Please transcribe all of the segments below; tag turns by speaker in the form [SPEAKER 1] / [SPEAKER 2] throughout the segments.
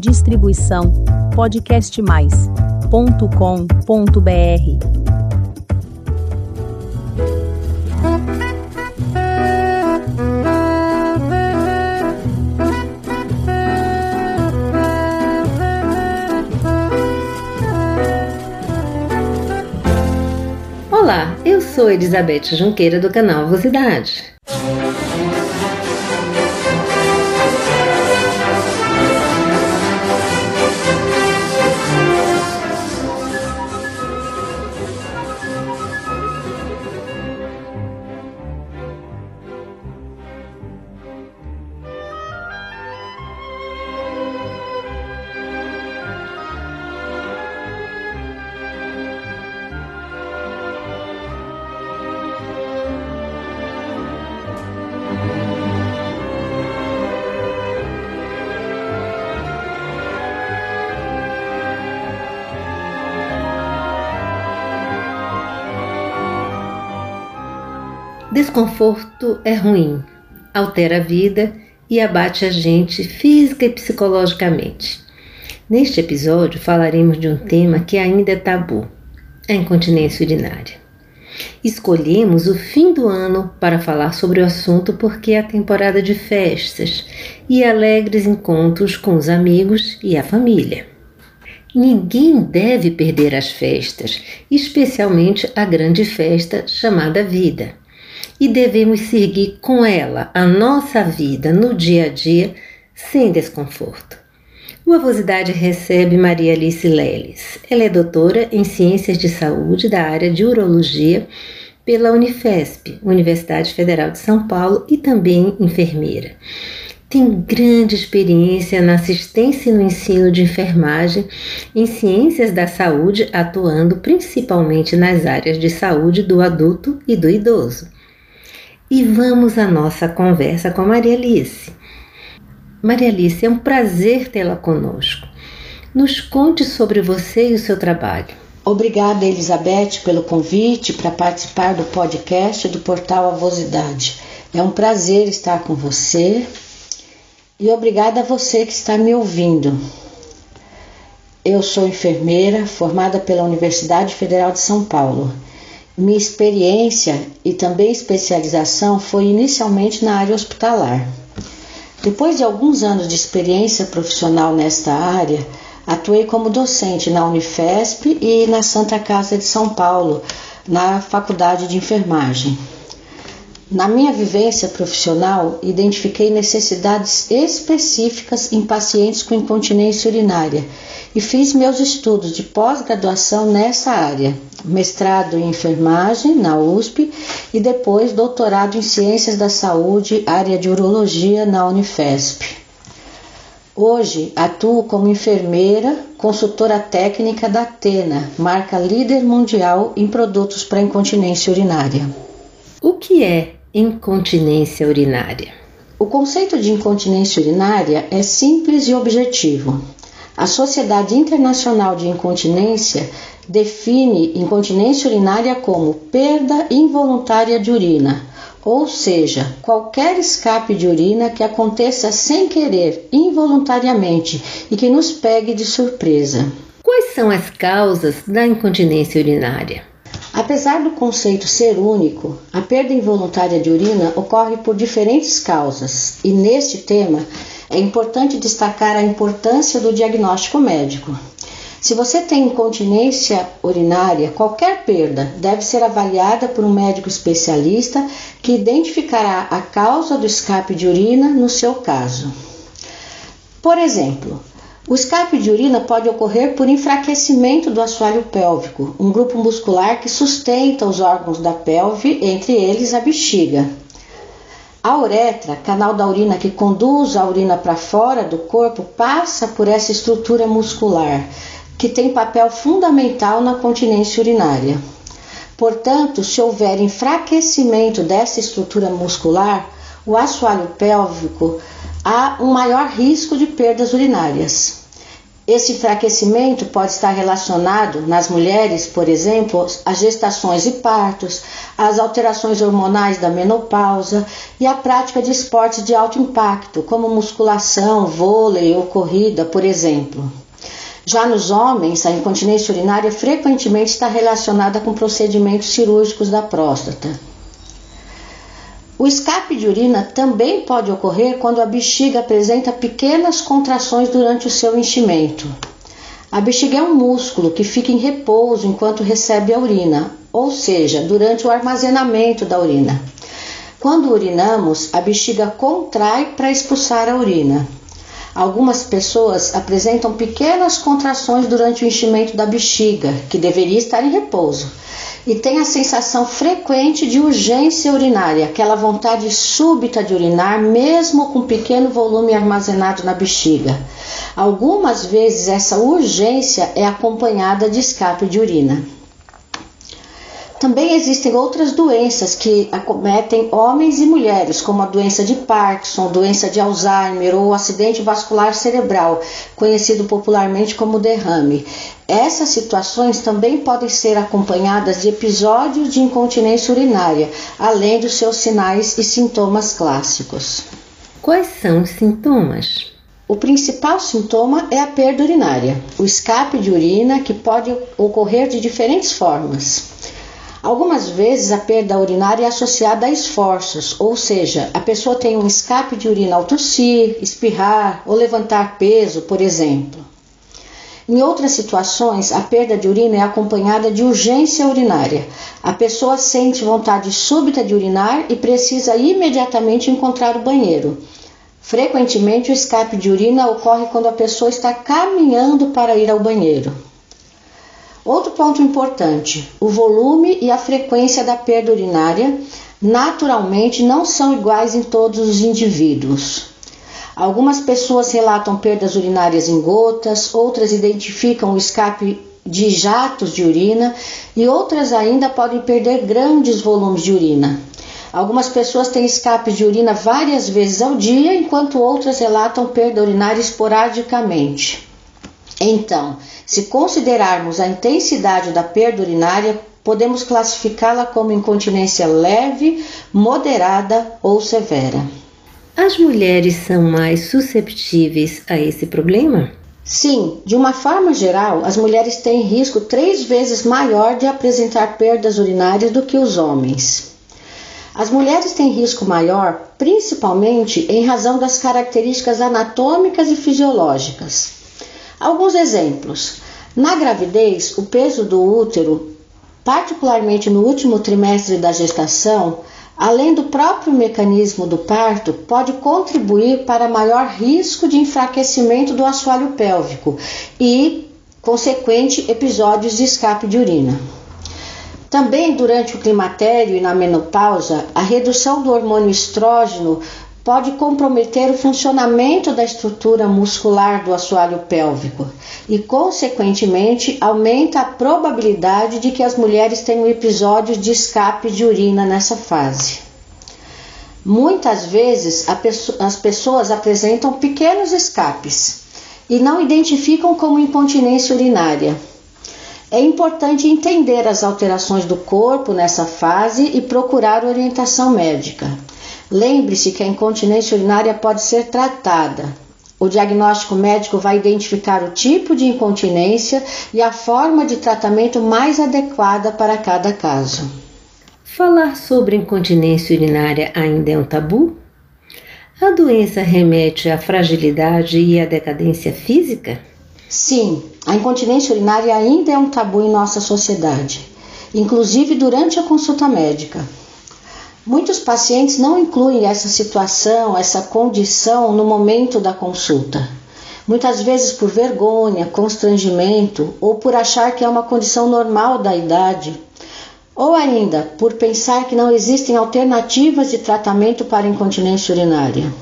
[SPEAKER 1] Distribuição podcastmais.com.br.
[SPEAKER 2] Olá, eu sou Elizabeth Junqueira do canal Vosidade. Desconforto é ruim, altera a vida e abate a gente física e psicologicamente. Neste episódio falaremos de um tema que ainda é tabu: a incontinência urinária. Escolhemos o fim do ano para falar sobre o assunto porque é a temporada de festas e alegres encontros com os amigos e a família. Ninguém deve perder as festas, especialmente a grande festa chamada vida e devemos seguir com ela a nossa vida no dia a dia sem desconforto. O Avosidade recebe Maria Alice Leles. Ela é doutora em Ciências de Saúde da área de Urologia pela Unifesp, Universidade Federal de São Paulo, e também enfermeira. Tem grande experiência na assistência e no ensino de enfermagem em ciências da saúde, atuando principalmente nas áreas de saúde do adulto e do idoso e vamos à nossa conversa com Maria Alice. Maria Alice, é um prazer tê-la conosco. Nos conte sobre você e o seu trabalho.
[SPEAKER 3] Obrigada, Elizabeth, pelo convite para participar do podcast do portal Avosidade. É um prazer estar com você e obrigada a você que está me ouvindo. Eu sou enfermeira formada pela Universidade Federal de São Paulo minha experiência e também especialização foi inicialmente na área hospitalar. Depois de alguns anos de experiência profissional nesta área, atuei como docente na Unifesp e na Santa Casa de São Paulo, na Faculdade de Enfermagem. Na minha vivência profissional, identifiquei necessidades específicas em pacientes com incontinência urinária e fiz meus estudos de pós-graduação nessa área, mestrado em enfermagem na USP e depois doutorado em ciências da saúde, área de urologia na Unifesp. Hoje atuo como enfermeira, consultora técnica da Atena, marca líder mundial em produtos para incontinência urinária.
[SPEAKER 2] O que é incontinência urinária?
[SPEAKER 3] O conceito de incontinência urinária é simples e objetivo. A Sociedade Internacional de Incontinência define incontinência urinária como perda involuntária de urina, ou seja, qualquer escape de urina que aconteça sem querer, involuntariamente e que nos pegue de surpresa.
[SPEAKER 2] Quais são as causas da incontinência urinária?
[SPEAKER 3] Apesar do conceito ser único, a perda involuntária de urina ocorre por diferentes causas, e neste tema é importante destacar a importância do diagnóstico médico. Se você tem incontinência urinária, qualquer perda deve ser avaliada por um médico especialista que identificará a causa do escape de urina no seu caso. Por exemplo, o escape de urina pode ocorrer por enfraquecimento do assoalho pélvico, um grupo muscular que sustenta os órgãos da pelve, entre eles a bexiga. A uretra, canal da urina que conduz a urina para fora do corpo, passa por essa estrutura muscular, que tem papel fundamental na continência urinária. Portanto, se houver enfraquecimento dessa estrutura muscular, o assoalho pélvico, há um maior risco de perdas urinárias. Esse enfraquecimento pode estar relacionado nas mulheres, por exemplo, às gestações e partos, às alterações hormonais da menopausa e à prática de esportes de alto impacto, como musculação, vôlei ou corrida, por exemplo. Já nos homens, a incontinência urinária frequentemente está relacionada com procedimentos cirúrgicos da próstata. O escape de urina também pode ocorrer quando a bexiga apresenta pequenas contrações durante o seu enchimento. A bexiga é um músculo que fica em repouso enquanto recebe a urina, ou seja, durante o armazenamento da urina. Quando urinamos, a bexiga contrai para expulsar a urina. Algumas pessoas apresentam pequenas contrações durante o enchimento da bexiga, que deveria estar em repouso e tem a sensação frequente de urgência urinária, aquela vontade súbita de urinar, mesmo com pequeno volume armazenado na bexiga. Algumas vezes essa urgência é acompanhada de escape de urina. Também existem outras doenças que acometem homens e mulheres, como a doença de Parkinson, doença de Alzheimer ou acidente vascular cerebral, conhecido popularmente como derrame. Essas situações também podem ser acompanhadas de episódios de incontinência urinária, além dos seus sinais e sintomas clássicos.
[SPEAKER 2] Quais são os sintomas?
[SPEAKER 3] O principal sintoma é a perda urinária, o escape de urina que pode ocorrer de diferentes formas. Algumas vezes a perda urinária é associada a esforços, ou seja, a pessoa tem um escape de urina ao tossir, espirrar ou levantar peso, por exemplo. Em outras situações, a perda de urina é acompanhada de urgência urinária. A pessoa sente vontade súbita de urinar e precisa imediatamente encontrar o banheiro. Frequentemente, o escape de urina ocorre quando a pessoa está caminhando para ir ao banheiro. Outro ponto importante: o volume e a frequência da perda urinária naturalmente não são iguais em todos os indivíduos. Algumas pessoas relatam perdas urinárias em gotas, outras identificam o escape de jatos de urina e outras ainda podem perder grandes volumes de urina. Algumas pessoas têm escape de urina várias vezes ao dia, enquanto outras relatam perda urinária esporadicamente. Então, se considerarmos a intensidade da perda urinária, podemos classificá-la como incontinência leve, moderada ou severa.
[SPEAKER 2] As mulheres são mais susceptíveis a esse problema?
[SPEAKER 3] Sim, de uma forma geral, as mulheres têm risco três vezes maior de apresentar perdas urinárias do que os homens. As mulheres têm risco maior, principalmente em razão das características anatômicas e fisiológicas. Alguns exemplos: na gravidez, o peso do útero, particularmente no último trimestre da gestação, além do próprio mecanismo do parto, pode contribuir para maior risco de enfraquecimento do assoalho pélvico e consequente episódios de escape de urina. Também durante o climatério e na menopausa, a redução do hormônio estrógeno pode comprometer o funcionamento da estrutura muscular do assoalho pélvico e, consequentemente, aumenta a probabilidade de que as mulheres tenham episódios de escape de urina nessa fase. Muitas vezes as pessoas apresentam pequenos escapes e não identificam como incontinência urinária. É importante entender as alterações do corpo nessa fase e procurar orientação médica. Lembre-se que a incontinência urinária pode ser tratada. O diagnóstico médico vai identificar o tipo de incontinência e a forma de tratamento mais adequada para cada caso.
[SPEAKER 2] Falar sobre incontinência urinária ainda é um tabu? A doença remete à fragilidade e à decadência física?
[SPEAKER 3] Sim, a incontinência urinária ainda é um tabu em nossa sociedade, inclusive durante a consulta médica. Muitos pacientes não incluem essa situação, essa condição no momento da consulta. Muitas vezes por vergonha, constrangimento ou por achar que é uma condição normal da idade, ou ainda por pensar que não existem alternativas de tratamento para incontinência urinária.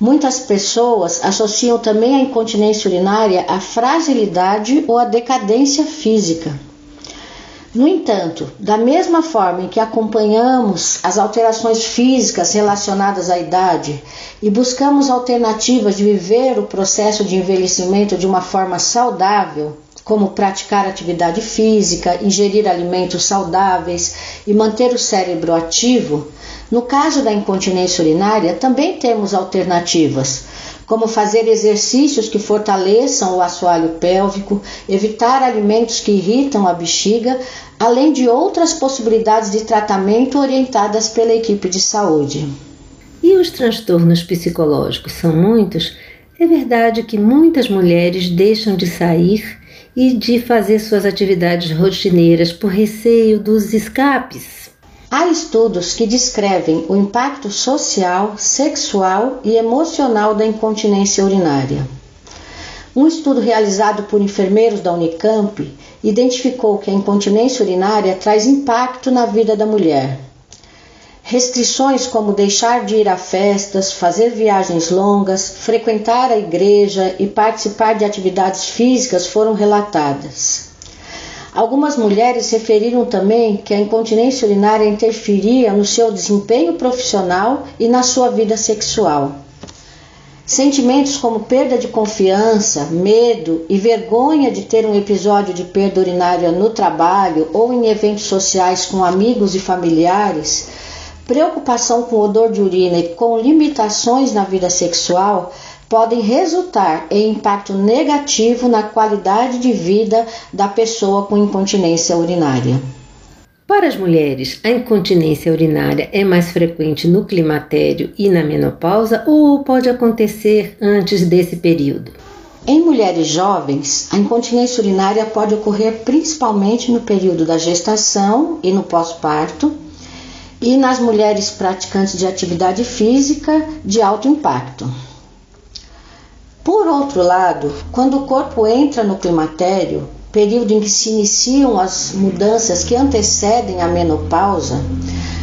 [SPEAKER 3] Muitas pessoas associam também a incontinência urinária à fragilidade ou à decadência física. No entanto, da mesma forma em que acompanhamos as alterações físicas relacionadas à idade e buscamos alternativas de viver o processo de envelhecimento de uma forma saudável, como praticar atividade física, ingerir alimentos saudáveis e manter o cérebro ativo, no caso da incontinência urinária também temos alternativas, como fazer exercícios que fortaleçam o assoalho pélvico, evitar alimentos que irritam a bexiga, além de outras possibilidades de tratamento orientadas pela equipe de saúde.
[SPEAKER 2] E os transtornos psicológicos são muitos? É verdade que muitas mulheres deixam de sair e de fazer suas atividades rotineiras por receio dos escapes.
[SPEAKER 3] Há estudos que descrevem o impacto social, sexual e emocional da incontinência urinária. Um estudo realizado por enfermeiros da Unicamp identificou que a incontinência urinária traz impacto na vida da mulher, Restrições como deixar de ir a festas, fazer viagens longas, frequentar a igreja e participar de atividades físicas foram relatadas. Algumas mulheres referiram também que a incontinência urinária interferia no seu desempenho profissional e na sua vida sexual. Sentimentos como perda de confiança, medo e vergonha de ter um episódio de perda urinária no trabalho ou em eventos sociais com amigos e familiares preocupação com odor de urina e com limitações na vida sexual podem resultar em impacto negativo na qualidade de vida da pessoa com incontinência urinária.
[SPEAKER 2] Para as mulheres, a incontinência urinária é mais frequente no climatério e na menopausa ou pode acontecer antes desse período?
[SPEAKER 3] Em mulheres jovens, a incontinência urinária pode ocorrer principalmente no período da gestação e no pós-parto, e nas mulheres praticantes de atividade física de alto impacto. Por outro lado, quando o corpo entra no climatério, período em que se iniciam as mudanças que antecedem a menopausa,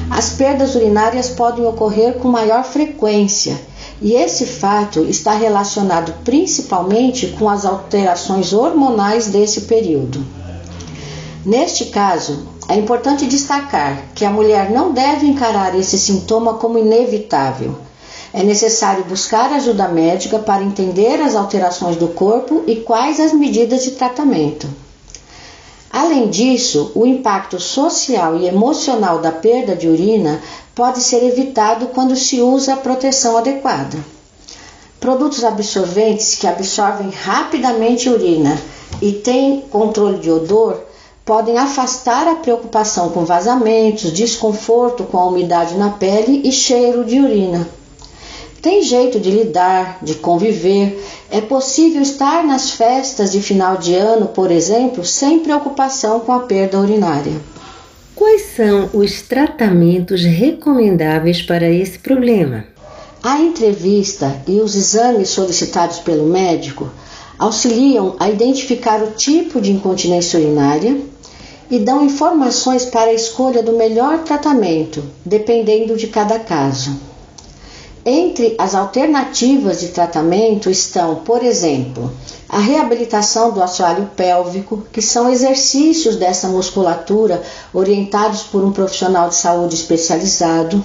[SPEAKER 3] as perdas urinárias podem ocorrer com maior frequência, e esse fato está relacionado principalmente com as alterações hormonais desse período. Neste caso, é importante destacar que a mulher não deve encarar esse sintoma como inevitável. É necessário buscar ajuda médica para entender as alterações do corpo e quais as medidas de tratamento. Além disso, o impacto social e emocional da perda de urina pode ser evitado quando se usa a proteção adequada. Produtos absorventes que absorvem rapidamente urina e têm controle de odor podem afastar a preocupação com vazamentos, desconforto com a umidade na pele e cheiro de urina. Tem jeito de lidar, de conviver. É possível estar nas festas de final de ano, por exemplo, sem preocupação com a perda urinária.
[SPEAKER 2] Quais são os tratamentos recomendáveis para esse problema?
[SPEAKER 3] A entrevista e os exames solicitados pelo médico auxiliam a identificar o tipo de incontinência urinária, e dão informações para a escolha do melhor tratamento, dependendo de cada caso. Entre as alternativas de tratamento estão, por exemplo, a reabilitação do assoalho pélvico, que são exercícios dessa musculatura orientados por um profissional de saúde especializado,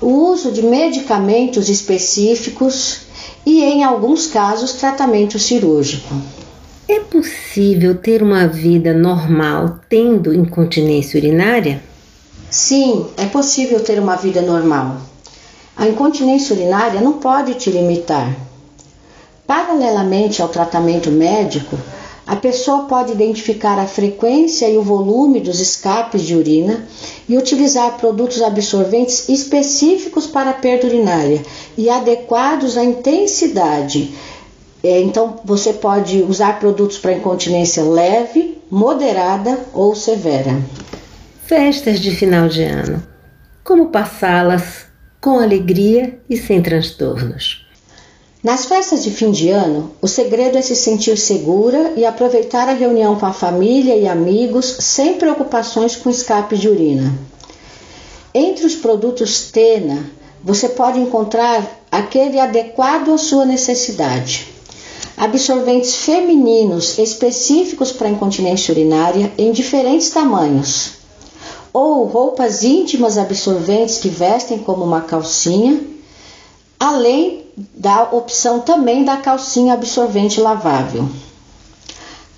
[SPEAKER 3] o uso de medicamentos específicos e, em alguns casos, tratamento cirúrgico.
[SPEAKER 2] É possível ter uma vida normal tendo incontinência urinária?
[SPEAKER 3] Sim, é possível ter uma vida normal. A incontinência urinária não pode te limitar. Paralelamente ao tratamento médico, a pessoa pode identificar a frequência e o volume dos escapes de urina e utilizar produtos absorventes específicos para a perda urinária e adequados à intensidade é, então, você pode usar produtos para incontinência leve, moderada ou severa.
[SPEAKER 2] Festas de final de ano. Como passá-las com alegria e sem transtornos?
[SPEAKER 3] Nas festas de fim de ano, o segredo é se sentir segura e aproveitar a reunião com a família e amigos sem preocupações com escape de urina. Entre os produtos Tena, você pode encontrar aquele adequado à sua necessidade. absorventes femininos específicos para incontinência urinária em diferentes tamanhos, ou roupas íntimas absorventes que vestem como uma calcinha, além da opção também da calcinha absorvente lavável.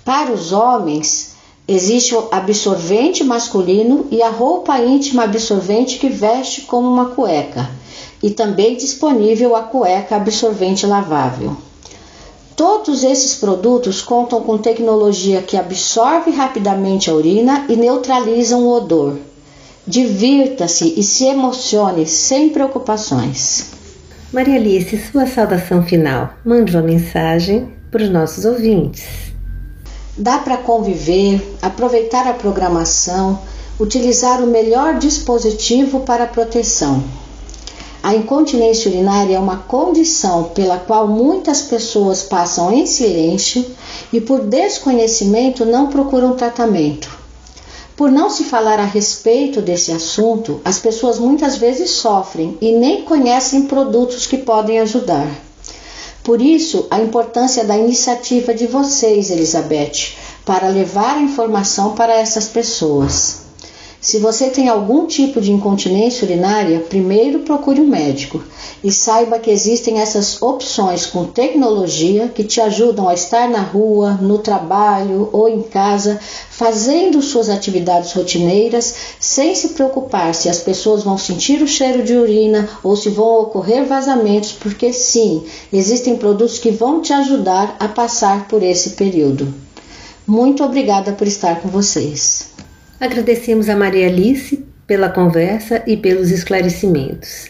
[SPEAKER 3] Para os homens, existe o absorvente masculino e a roupa íntima absorvente que veste como uma cueca, e também disponível a cueca absorvente lavável. Todos esses produtos contam com tecnologia que absorve rapidamente a urina e neutralizam o odor. Divirta-se e se emocione sem preocupações.
[SPEAKER 2] Maria Alice, sua saudação final. Mande uma mensagem para os nossos ouvintes.
[SPEAKER 3] Dá para conviver, aproveitar a programação, utilizar o melhor dispositivo para proteção. A incontinência urinária é uma condição pela qual muitas pessoas passam em silêncio e, por desconhecimento, não procuram tratamento. Por não se falar a respeito desse assunto, as pessoas muitas vezes sofrem e nem conhecem produtos que podem ajudar. Por isso, a importância da iniciativa de vocês, Elizabeth, para levar a informação para essas pessoas. Se você tem algum tipo de incontinência urinária, primeiro procure um médico e saiba que existem essas opções com tecnologia que te ajudam a estar na rua, no trabalho ou em casa, fazendo suas atividades rotineiras sem se preocupar se as pessoas vão sentir o cheiro de urina ou se vão ocorrer vazamentos, porque sim, existem produtos que vão te ajudar a passar por esse período. Muito obrigada por estar com vocês.
[SPEAKER 2] Agradecemos a Maria Alice pela conversa e pelos esclarecimentos.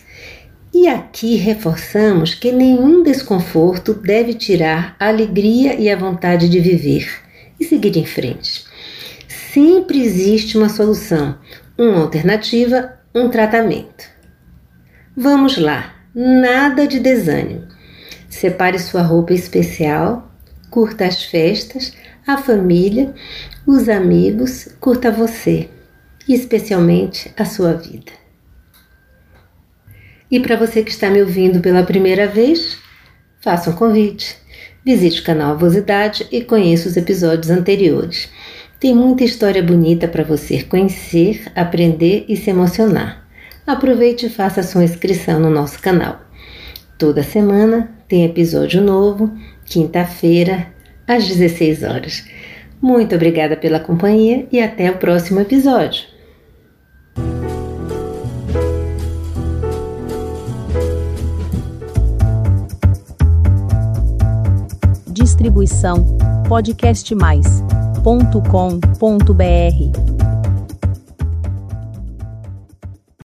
[SPEAKER 2] E aqui reforçamos que nenhum desconforto deve tirar a alegria e a vontade de viver e seguir em frente. Sempre existe uma solução, uma alternativa, um tratamento. Vamos lá, nada de desânimo. Separe sua roupa especial, curta as festas, a família, os amigos, curta você e especialmente a sua vida. E para você que está me ouvindo pela primeira vez, faça um convite. Visite o canal Avosidade e conheça os episódios anteriores. Tem muita história bonita para você conhecer, aprender e se emocionar. Aproveite e faça sua inscrição no nosso canal. Toda semana tem episódio novo, quinta-feira, às 16 horas. Muito obrigada pela companhia e até o próximo episódio.
[SPEAKER 1] Distribuição podcastmais.com.br